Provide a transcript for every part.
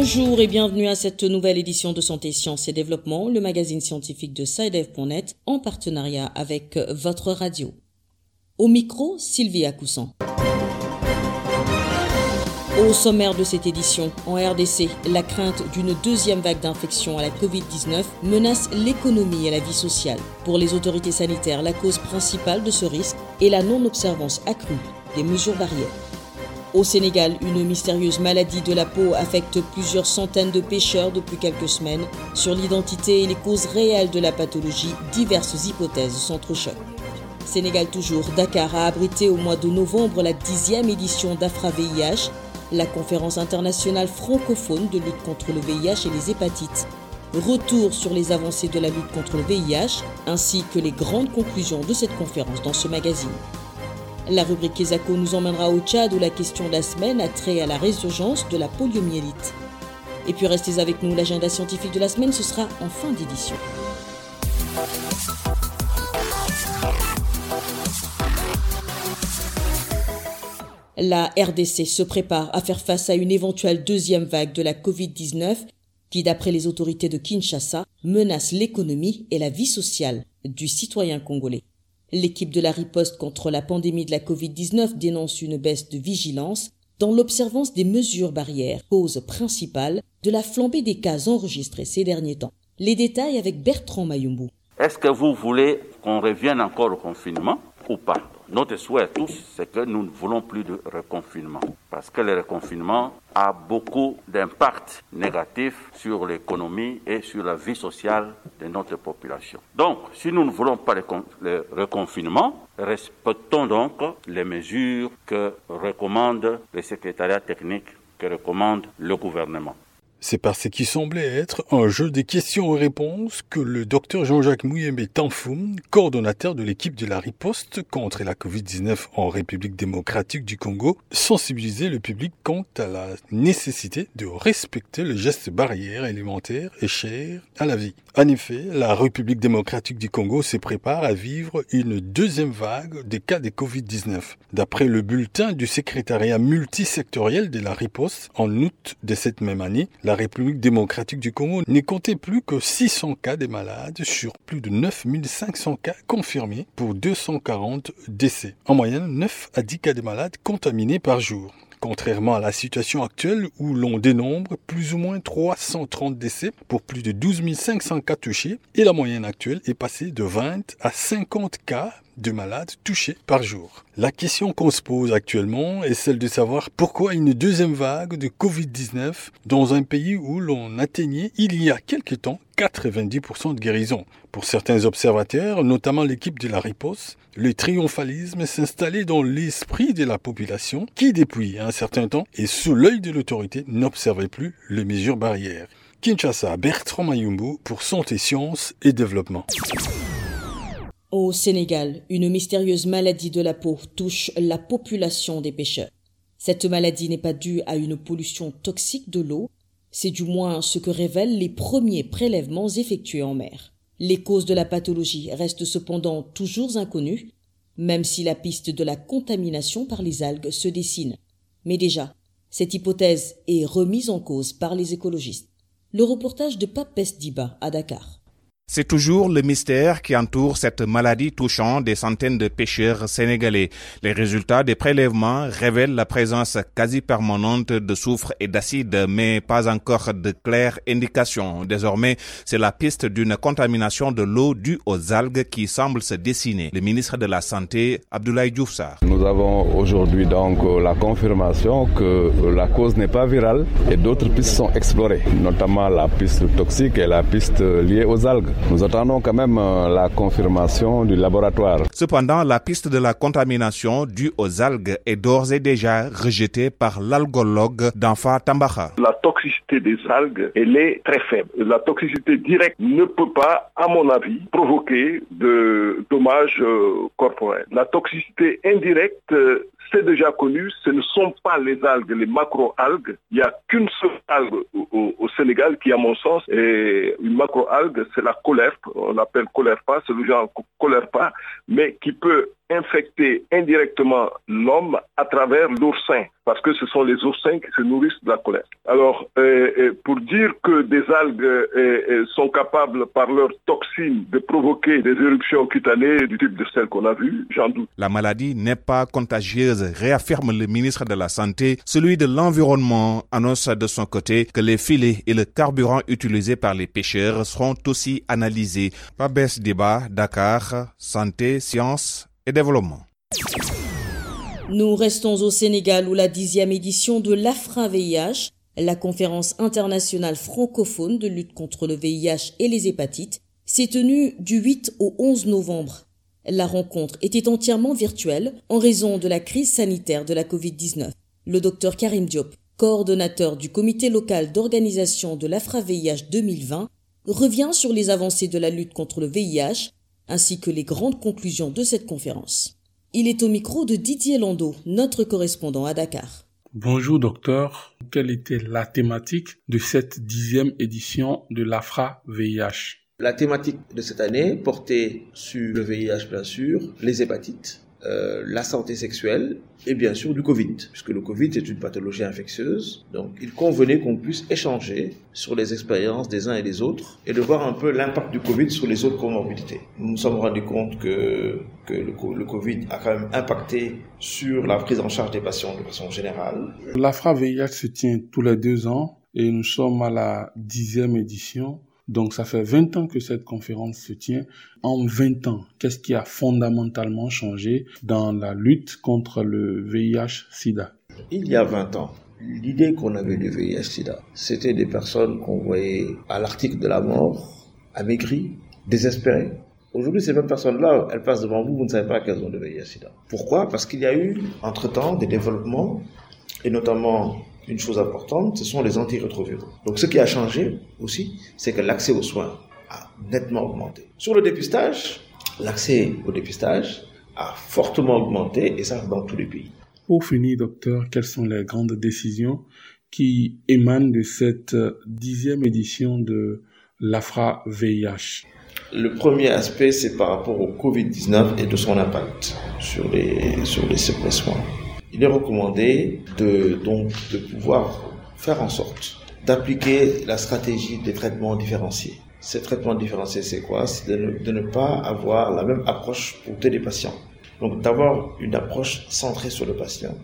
Bonjour et bienvenue à cette nouvelle édition de Santé, Sciences et Développement, le magazine scientifique de SciDev.net en partenariat avec votre radio. Au micro, Sylvie Coussan. Au sommaire de cette édition, en RDC, la crainte d'une deuxième vague d'infection à la Covid-19 menace l'économie et la vie sociale. Pour les autorités sanitaires, la cause principale de ce risque est la non-observance accrue des mesures barrières. Au Sénégal, une mystérieuse maladie de la peau affecte plusieurs centaines de pêcheurs depuis quelques semaines. Sur l'identité et les causes réelles de la pathologie, diverses hypothèses s'entrechoquent. Sénégal toujours, Dakar a abrité au mois de novembre la dixième édition d'AFRA-VIH, la conférence internationale francophone de lutte contre le VIH et les hépatites. Retour sur les avancées de la lutte contre le VIH, ainsi que les grandes conclusions de cette conférence dans ce magazine. La rubrique Ezako nous emmènera au Tchad où la question de la semaine a trait à la résurgence de la poliomyélite. Et puis restez avec nous, l'agenda scientifique de la semaine, ce sera en fin d'édition. La RDC se prépare à faire face à une éventuelle deuxième vague de la Covid-19 qui, d'après les autorités de Kinshasa, menace l'économie et la vie sociale du citoyen congolais. L'équipe de la riposte contre la pandémie de la Covid-19 dénonce une baisse de vigilance dans l'observance des mesures barrières, cause principale de la flambée des cas enregistrés ces derniers temps. Les détails avec Bertrand Mayumbu. Est-ce que vous voulez qu'on revienne encore au confinement ou pas? Notre souhait tous, c'est que nous ne voulons plus de reconfinement, parce que le reconfinement a beaucoup d'impact négatifs sur l'économie et sur la vie sociale de notre population. Donc, si nous ne voulons pas le reconfinement, respectons donc les mesures que recommande le secrétariat technique, que recommande le gouvernement. C'est par ce qui semblait être un jeu de questions et réponses que le docteur Jean-Jacques Mouyembe Tanfoum, coordonnateur de l'équipe de la riposte contre la Covid-19 en République démocratique du Congo, sensibilisait le public quant à la nécessité de respecter le geste barrière élémentaire et cher à la vie. En effet, la République démocratique du Congo se prépare à vivre une deuxième vague des cas de Covid-19. D'après le bulletin du secrétariat multisectoriel de la riposte en août de cette même année, la République démocratique du Congo n'est comptait plus que 600 cas de malades sur plus de 9500 cas confirmés pour 240 décès. En moyenne, 9 à 10 cas de malades contaminés par jour contrairement à la situation actuelle où l'on dénombre plus ou moins 330 décès pour plus de 12 500 cas touchés et la moyenne actuelle est passée de 20 à 50 cas de malades touchés par jour. La question qu'on se pose actuellement est celle de savoir pourquoi une deuxième vague de Covid-19 dans un pays où l'on atteignait il y a quelque temps 90% de guérison. Pour certains observateurs, notamment l'équipe de la riposte, le triomphalisme s'installait dans l'esprit de la population qui, depuis un certain temps et sous l'œil de l'autorité, n'observait plus les mesures barrières. Kinshasa, Bertrand Mayumbu pour Santé, Sciences et Développement. Au Sénégal, une mystérieuse maladie de la peau touche la population des pêcheurs. Cette maladie n'est pas due à une pollution toxique de l'eau, c'est du moins ce que révèlent les premiers prélèvements effectués en mer. Les causes de la pathologie restent cependant toujours inconnues, même si la piste de la contamination par les algues se dessine. Mais déjà, cette hypothèse est remise en cause par les écologistes. Le reportage de Papes Diba à Dakar. C'est toujours le mystère qui entoure cette maladie touchant des centaines de pêcheurs sénégalais. Les résultats des prélèvements révèlent la présence quasi permanente de soufre et d'acide, mais pas encore de claires indications. Désormais, c'est la piste d'une contamination de l'eau due aux algues qui semble se dessiner. Le ministre de la Santé, Abdoulaye Diouf Nous avons aujourd'hui donc la confirmation que la cause n'est pas virale et d'autres pistes sont explorées, notamment la piste toxique et la piste liée aux algues. Nous attendons quand même euh, la confirmation du laboratoire. Cependant, la piste de la contamination due aux algues est d'ores et déjà rejetée par l'algologue d'Anfa Tambaha. La toxicité des algues, elle est très faible. La toxicité directe ne peut pas, à mon avis, provoquer de dommages euh, corporels. La toxicité indirecte, c'est déjà connu, ce ne sont pas les algues, les macro-algues. Il n'y a qu'une seule algue au, Sénégal qui, à mon sens, est une macro-algue, c'est la colère. On l'appelle colère pas, c'est le genre colère pas, mais qui peut infecter indirectement l'homme à travers l'oursin, parce que ce sont les oursins qui se nourrissent de la colère. Alors, euh, euh, pour dire que des algues euh, sont capables, par leurs toxines, de provoquer des éruptions cutanées du type de celles qu'on a vues, j'en doute. La maladie n'est pas contagieuse, réaffirme le ministre de la Santé. Celui de l'Environnement annonce de son côté que les filets et le carburant utilisés par les pêcheurs seront aussi analysés. Pabès Débat, Dakar, Santé, Sciences développement. Nous restons au Sénégal où la dixième édition de l'AFRA-VIH, la conférence internationale francophone de lutte contre le VIH et les hépatites, s'est tenue du 8 au 11 novembre. La rencontre était entièrement virtuelle en raison de la crise sanitaire de la Covid-19. Le docteur Karim Diop, coordonnateur du comité local d'organisation de l'AFRA-VIH 2020, revient sur les avancées de la lutte contre le VIH ainsi que les grandes conclusions de cette conférence. Il est au micro de Didier Landau, notre correspondant à Dakar. Bonjour docteur, quelle était la thématique de cette dixième édition de l'AFRA VIH La thématique de cette année portait sur le VIH bien sûr, les hépatites, euh, la santé sexuelle et bien sûr du Covid, puisque le Covid est une pathologie infectieuse. Donc il convenait qu'on puisse échanger sur les expériences des uns et des autres et de voir un peu l'impact du Covid sur les autres comorbidités. Nous nous sommes rendus compte que, le, Covid a quand même impacté sur la prise en charge des patients de façon générale. L'AFRA VIH se tient tous les deux ans et nous sommes à la dixième édition. Donc ça fait 20 ans que cette conférence se tient. En 20 ans, qu'est-ce qui a fondamentalement changé dans la lutte contre le VIH-Sida Il y a 20 ans, l'idée qu'on avait du VIH-Sida, c'était des personnes qu'on voyait à l'article de la mort, amaigries, désespérées. Aujourd'hui, ces mêmes personnes-là, elles passent devant vous, vous ne savez pas qu'elles ont le VIH-Sida. Pourquoi? Parce qu'il y a eu, entre-temps, des développements, et notamment une chose importante, ce sont les antirétroviraux. Donc ce qui a changé aussi, c'est que l'accès aux soins a nettement augmenté. Sur le dépistage, l'accès au dépistage a fortement augmenté et ça dans tous les pays. Pour finir, docteur, quelles sont les grandes décisions qui émanent de cette dixième édition de l'AFRA VIH Le premier aspect, c'est par rapport au Covid-19 et de son impact sur les, sur les il est recommandé de, donc, de pouvoir faire en sorte d'appliquer la stratégie des traitements différenciés. Ces traitements différenciés, c'est quoi? C'est de, ne, pas avoir la même approche pour tous les patients. Donc d'avoir une approche centrée sur le patient.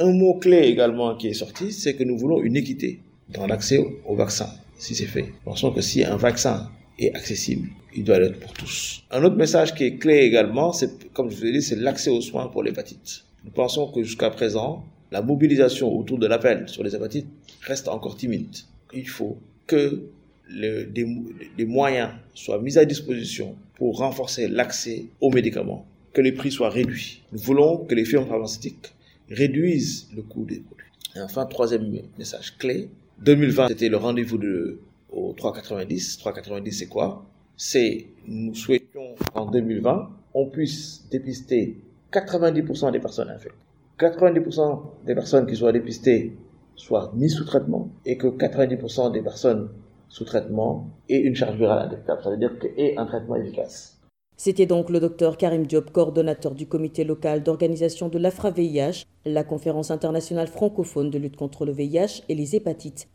Un mot-clé également qui est sorti, c'est que nous voulons une équité dans l'accès au vaccin, si c'est fait. Pensons que si un vaccin est accessible, il doit l'être pour tous. Un autre message qui est clé également, c'est, comme je vous l'ai dit, c'est l'accès aux soins pour l'hépatite. Nous pensons que jusqu'à présent, la mobilisation autour de l'appel sur les hépatites reste encore timide. Il faut que le, des, moyens soient mis à disposition pour renforcer l'accès aux médicaments, que les prix soient réduits. Nous voulons que les firmes pharmaceutiques réduisent le coût des produits. Et enfin, troisième message clé, 2020 c'était le rendez-vous de au 3,90. 3,90 c'est quoi? C'est nous souhaitions en 2020 on puisse dépister 90% des personnes infectées. 90% des personnes qui soient dépistées soient mises sous traitement et que 90% des personnes sous traitement aient une charge virale indétectable, ça veut dire qu'aient un traitement efficace. C'était donc le docteur Karim Diop, coordonnateur du comité local d'organisation de l'AFRA-VIH, la conférence internationale francophone de lutte contre le VIH et les hépatites.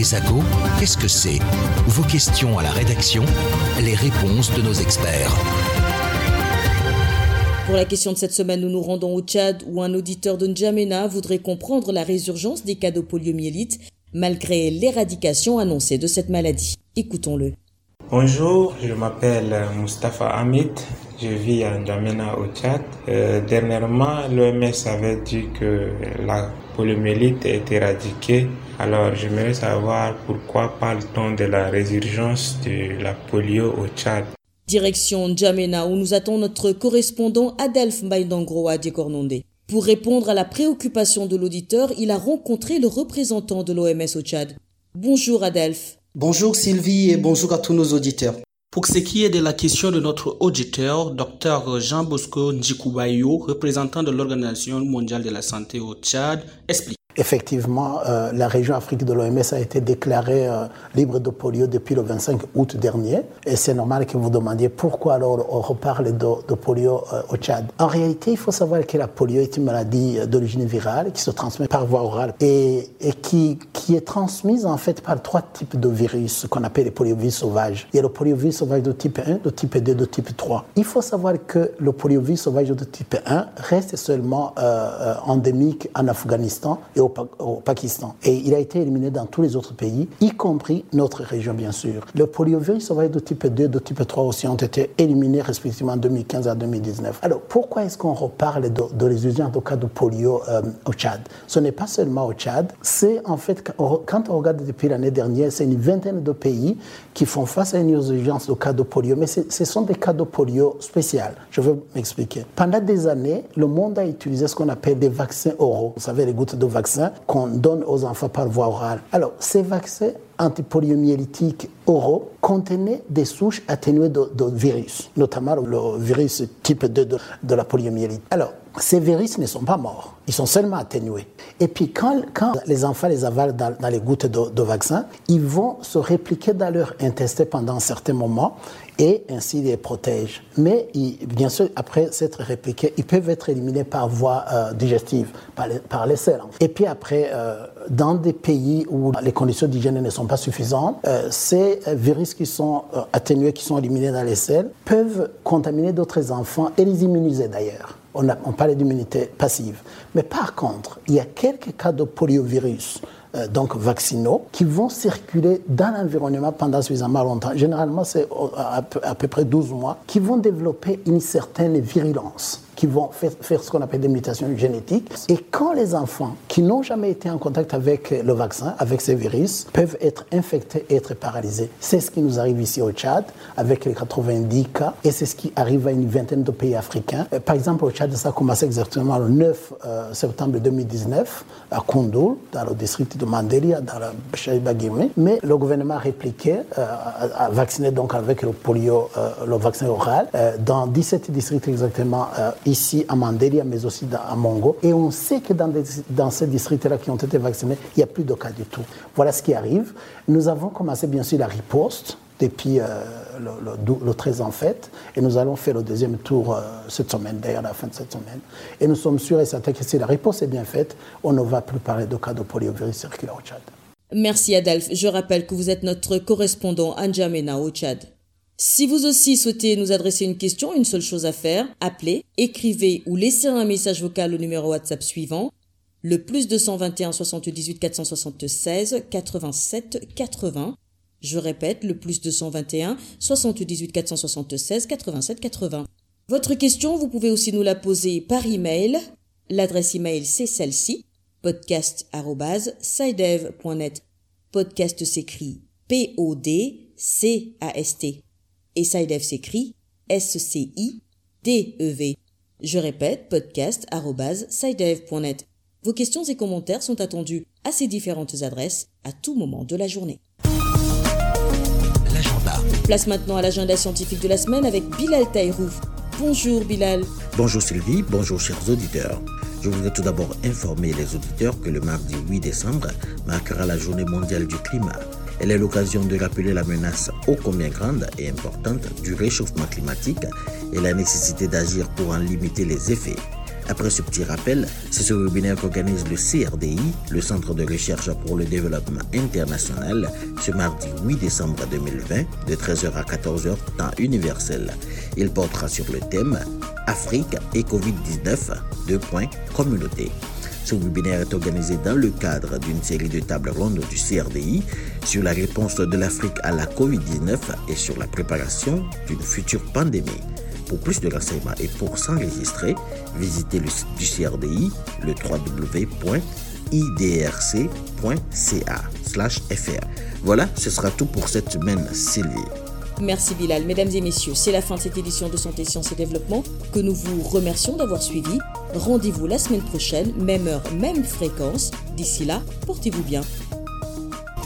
Kesako, qu'est-ce que c'est Vos questions à la rédaction, les réponses de nos experts. Pour la question de cette semaine, nous nous rendons au Tchad où un auditeur de N'Djamena voudrait comprendre la résurgence des cas de poliomyélite malgré l'éradication annoncée de cette maladie. Écoutons-le. Bonjour, je m'appelle Mustapha Hamid, je vis à N'Djamena au Tchad. Euh, dernièrement, l'OMS avait dit que la poliomyélite est éradiquée. Alors, j'aimerais savoir pourquoi parle-t-on de la résurgence de la polio au Tchad? Direction N'Djamena où nous attend notre correspondant Adelph Mbaïdangro à Diekornondé. Pour répondre à la préoccupation de l'auditeur, il a rencontré le représentant de l'OMS au Tchad. Bonjour Adelph. Bonjour Sylvie et bonjour à tous nos auditeurs. Pour ce qui est de la question de notre auditeur, Dr Jean Bosco Njikoubayo, représentant de l'Organisation mondiale de la santé au Tchad, explique. Effectivement, euh, la région Afrique de l'OMS a été déclarée euh, libre de polio depuis le 25 août dernier. Et c'est normal que vous demandiez pourquoi alors on reparle de, polio euh, au Tchad. En réalité, il faut savoir que la polio est une maladie d'origine virale qui se transmet par voie orale et, qui, est transmise en fait par trois types de virus qu'on appelle les poliovirus sauvages. Il y a le poliovirus sauvage de type 1, de type 2, de type 3. Il faut savoir que le poliovirus sauvage de type 1 reste seulement endémique en Afghanistan au, au, Pakistan. Et il a été éliminé dans tous les autres pays, y compris notre région, bien sûr. Le poliovirus sauvage de type 2 de type 3 aussi ont été éliminés respectivement en 2015 à 2019. Alors, pourquoi est-ce qu'on reparle de, de de cas de polio euh, au Tchad? Ce n'est pas seulement au Tchad, c'est en fait, quand on regarde depuis l'année dernière, c'est une vingtaine de pays qui font face à une résurgence de cas de polio, mais ce sont des cas de polio spéciaux. Je veux m'expliquer. Pendant des années, le monde a utilisé ce qu'on appelle des vaccins oraux. Vous savez, les gouttes de qu'on donne aux enfants par voie orale. Alors, ces vaccins antipoliomyélitiques oraux contenaient des souches atténuées de, virus, notamment le virus type 2 de, la poliomyélite. Alors, ces virus ne sont pas morts, ils sont seulement atténués. Et puis, quand, quand les enfants les avalent dans, dans les gouttes de, de, vaccin, ils vont se répliquer dans leur intestin pendant un certain moment et ainsi les protègent. Mais bien sûr, après s'être répliqués, ils peuvent être éliminés par voie euh, digestive, par les, par les selles. Et puis après, euh, dans des pays où les conditions d'hygiène ne sont pas suffisantes, euh, ces virus qui sont atténués, qui sont éliminés dans les selles, peuvent contaminer d'autres enfants et les immuniser d'ailleurs. On, on parlait d'immunité passive. Mais par contre, il y a quelques cas de poliovirus euh, donc vaccinaux, qui vont circuler dans l'environnement pendant suffisamment longtemps. Généralement, c'est à peu, à peu près 12 mois, qui vont développer une certaine virulence qui vont faire, ce qu'on appelle des mutations génétiques. Et quand les enfants qui n'ont jamais été en contact avec le vaccin, avec ces virus, peuvent être infectés et être paralysés. C'est ce qui nous arrive ici au Tchad, avec les 90 cas, et c'est ce qui arrive à une vingtaine de pays africains. Par exemple, au Tchad, ça a commencé exactement le 9 euh, septembre 2019 à Kondoul, dans le district de Mandelia, dans la Chaïba-Guimé. Mais le gouvernement a répliqué, euh, a vacciné donc avec le polio, euh, le vaccin oral, dans 17 districts exactement ici à Mandelia, mais aussi à Mongo. Et on sait que dans, ces districts-là qui ont été vaccinés, il n'y a plus de cas du tout. Voilà ce qui arrive. Nous avons commencé bien sûr la riposte depuis euh, le, le, le, 13 en fait, et nous allons faire le deuxième tour euh, cette semaine, d'ailleurs la fin de cette semaine. Et nous sommes sûrs et certains que si la réponse est bien faite, on ne va plus parler de cas de poliovirus circulaire au Tchad. Merci Adolphe. Je rappelle que vous êtes notre correspondant à N'Djamena au Tchad. Si vous aussi souhaitez nous adresser une question, une seule chose à faire, appelez, écrivez ou laissez un message vocal au numéro WhatsApp suivant, le plus 221 78 476 87 80. Je répète, le plus 221 78 476 87 80. Votre question, vous pouvez aussi nous la poser par email. L'adresse email, c'est celle-ci, podcast.sidev.net. Podcast s'écrit P-O-D-C-A-S-T et SciDev s'écrit S-C-I-D-E-V. Je répète, podcast.sidev.net. Vos questions et commentaires sont attendus à ces différentes adresses à tout moment de la journée. L'agenda. Place maintenant à l'agenda scientifique de la semaine avec Bilal Taïrouf. Bonjour Bilal. Bonjour Sylvie, bonjour chers auditeurs. Je voudrais tout d'abord informer les auditeurs que le mardi 8 décembre marquera la journée mondiale du climat. Elle est l'occasion de rappeler la menace ô combien grande et importante du réchauffement climatique et la nécessité d'agir pour en limiter les effets. Après ce petit rappel, c'est ce webinaire qu'organise le CRDI, le Centre de recherche pour le développement international, ce mardi 8 décembre 2020, de 13h à 14h, temps universel. Il portera sur le thème Afrique et Covid-19, deux points, communauté. Ce webinaire est organisé dans le cadre d'une série de tables rondes du CRDI sur la réponse de l'Afrique à la COVID-19 et sur la préparation d'une future pandémie. Pour plus de renseignements et pour s'enregistrer, visitez le site du CRDI, le www.idrc.ca/fr. Voilà, ce sera tout pour cette semaine, Sylvie. Merci Bilal. Mesdames et messieurs, c'est la fin de cette édition de Santé, Sciences et Développement que nous vous remercions d'avoir suivi. Rendez-vous la semaine prochaine, même heure, même fréquence. D'ici là, portez-vous bien.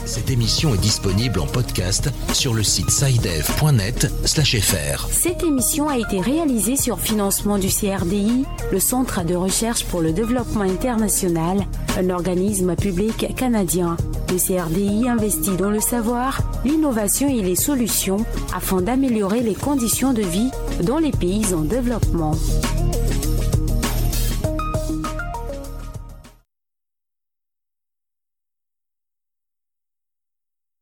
Cette émission est disponible en podcast sur le site sidev.net/fr. Cette émission a été réalisée sur financement du CRDI, le Centre de recherche pour le développement international, un organisme public canadien. Le CRDI investit dans le savoir, l'innovation et les solutions afin d'améliorer les conditions de vie dans les pays en développement.